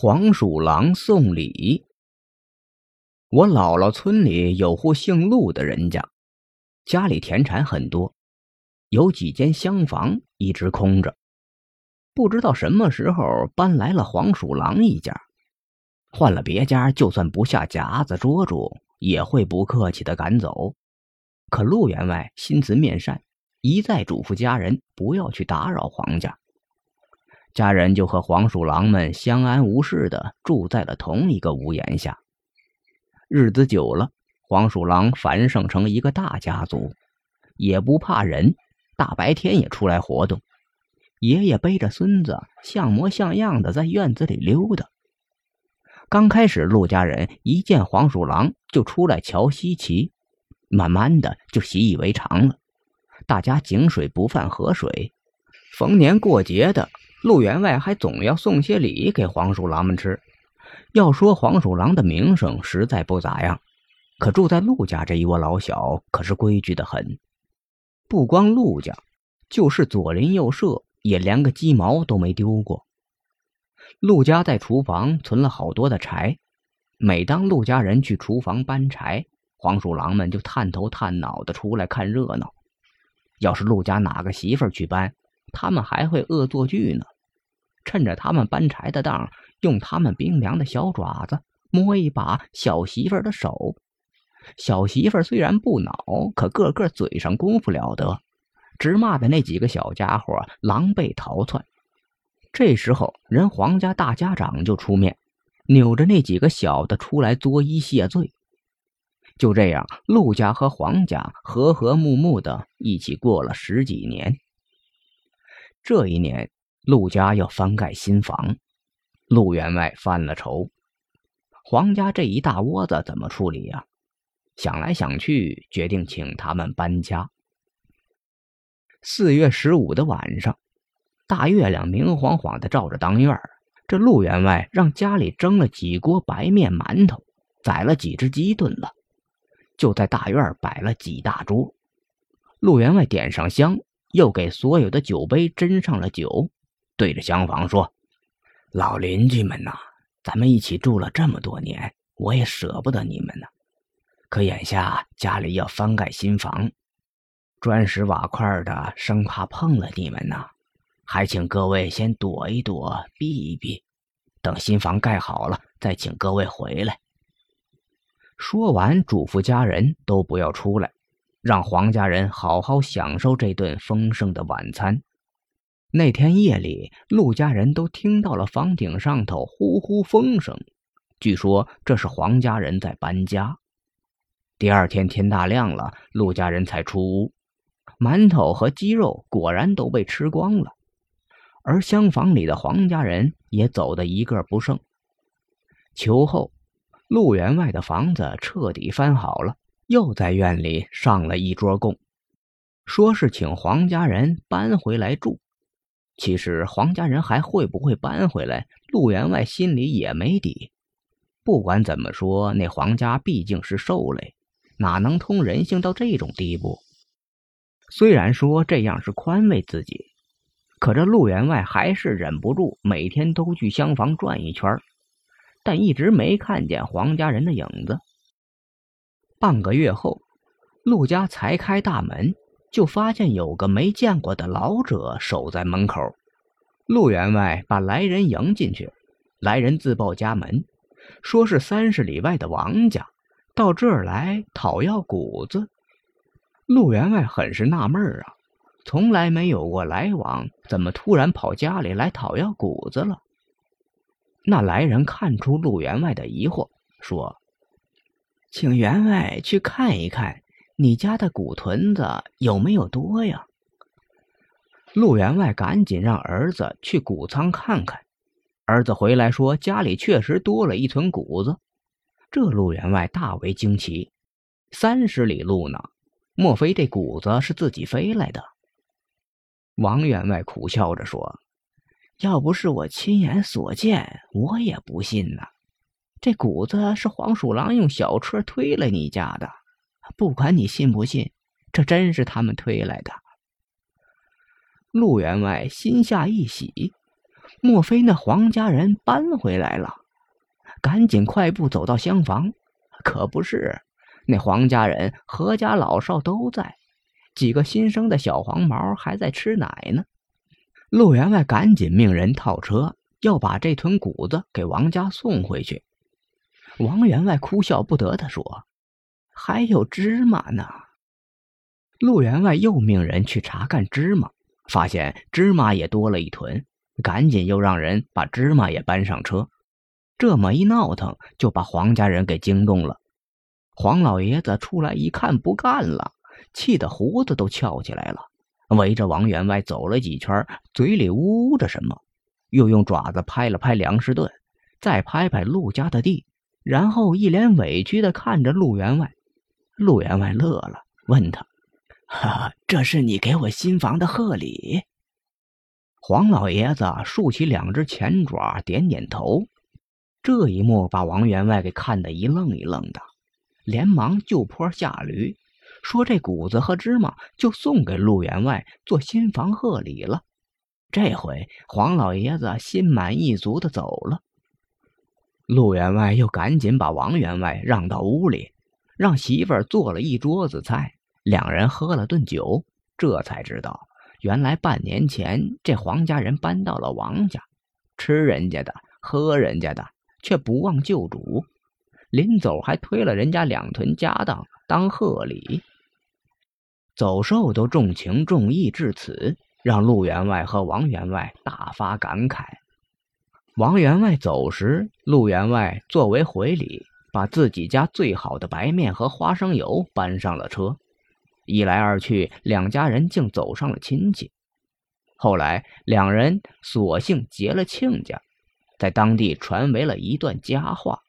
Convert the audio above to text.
黄鼠狼送礼。我姥姥村里有户姓陆的人家，家里田产很多，有几间厢房一直空着。不知道什么时候搬来了黄鼠狼一家，换了别家，就算不下夹子捉住，也会不客气的赶走。可陆员外心慈面善，一再嘱咐家人不要去打扰黄家。家人就和黄鼠狼们相安无事的住在了同一个屋檐下。日子久了，黄鼠狼繁盛成一个大家族，也不怕人，大白天也出来活动。爷爷背着孙子，像模像样的在院子里溜达。刚开始，陆家人一见黄鼠狼就出来瞧稀奇，慢慢的就习以为常了。大家井水不犯河水，逢年过节的。陆员外还总要送些礼给黄鼠狼们吃。要说黄鼠狼的名声实在不咋样，可住在陆家这一窝老小可是规矩的很。不光陆家，就是左邻右舍也连个鸡毛都没丢过。陆家在厨房存了好多的柴，每当陆家人去厨房搬柴，黄鼠狼们就探头探脑的出来看热闹。要是陆家哪个媳妇去搬，他们还会恶作剧呢，趁着他们搬柴的当，用他们冰凉的小爪子摸一把小媳妇儿的手。小媳妇儿虽然不恼，可个个嘴上功夫了得，直骂的那几个小家伙狼狈逃窜。这时候，人黄家大家长就出面，扭着那几个小的出来作揖谢罪。就这样，陆家和黄家和和睦睦的一起过了十几年。这一年，陆家要翻盖新房，陆员外犯了愁。黄家这一大窝子怎么处理呀？想来想去，决定请他们搬家。四月十五的晚上，大月亮明晃晃的照着当院这陆员外让家里蒸了几锅白面馒头，宰了几只鸡炖了，就在大院摆了几大桌。陆员外点上香。又给所有的酒杯斟上了酒，对着厢房说：“老邻居们呐，咱们一起住了这么多年，我也舍不得你们呢。可眼下家里要翻盖新房，砖石瓦块的，生怕碰了你们呐。还请各位先躲一躲，避一避，等新房盖好了，再请各位回来。”说完，嘱咐家人都不要出来。让黄家人好好享受这顿丰盛的晚餐。那天夜里，陆家人都听到了房顶上头呼呼风声，据说这是黄家人在搬家。第二天天大亮了，陆家人才出屋，馒头和鸡肉果然都被吃光了，而厢房里的黄家人也走得一个不剩。秋后，陆员外的房子彻底翻好了。又在院里上了一桌供，说是请黄家人搬回来住。其实黄家人还会不会搬回来，陆员外心里也没底。不管怎么说，那黄家毕竟是兽类，哪能通人性到这种地步？虽然说这样是宽慰自己，可这陆员外还是忍不住每天都去厢房转一圈，但一直没看见黄家人的影子。半个月后，陆家才开大门，就发现有个没见过的老者守在门口。陆员外把来人迎进去，来人自报家门，说是三十里外的王家，到这儿来讨要谷子。陆员外很是纳闷啊，从来没有过来往，怎么突然跑家里来讨要谷子了？那来人看出陆员外的疑惑，说。请员外去看一看，你家的谷屯子有没有多呀？陆员外赶紧让儿子去谷仓看看。儿子回来说，家里确实多了一存谷子。这陆员外大为惊奇，三十里路呢，莫非这谷子是自己飞来的？王员外苦笑着说：“要不是我亲眼所见，我也不信呢。”这谷子是黄鼠狼用小车推来你家的，不管你信不信，这真是他们推来的。陆员外心下一喜，莫非那黄家人搬回来了？赶紧快步走到厢房，可不是，那黄家人何家老少都在，几个新生的小黄毛还在吃奶呢。陆员外赶紧命人套车，要把这屯谷子给王家送回去。王员外哭笑不得的说：“还有芝麻呢。”陆员外又命人去查看芝麻，发现芝麻也多了一屯，赶紧又让人把芝麻也搬上车。这么一闹腾，就把黄家人给惊动了。黄老爷子出来一看，不干了，气得胡子都翘起来了，围着王员外走了几圈，嘴里呜呜着什么，又用爪子拍了拍粮食盾，再拍拍陆家的地，然后一脸委屈的看着陆员外。陆员外乐了，问他。哈，这是你给我新房的贺礼。黄老爷子竖起两只前爪，点点头。这一幕把王员外给看得一愣一愣的，连忙就坡下驴，说：“这谷子和芝麻就送给陆员外做新房贺礼了。”这回黄老爷子心满意足的走了。陆员外又赶紧把王员外让到屋里，让媳妇儿做了一桌子菜。两人喝了顿酒，这才知道，原来半年前这黄家人搬到了王家，吃人家的，喝人家的，却不忘旧主。临走还推了人家两屯家当当贺礼。走兽都重情重义至此，让陆员外和王员外大发感慨。王员外走时，陆员外作为回礼，把自己家最好的白面和花生油搬上了车。一来二去，两家人竟走上了亲戚。后来，两人索性结了亲家，在当地传为了一段佳话。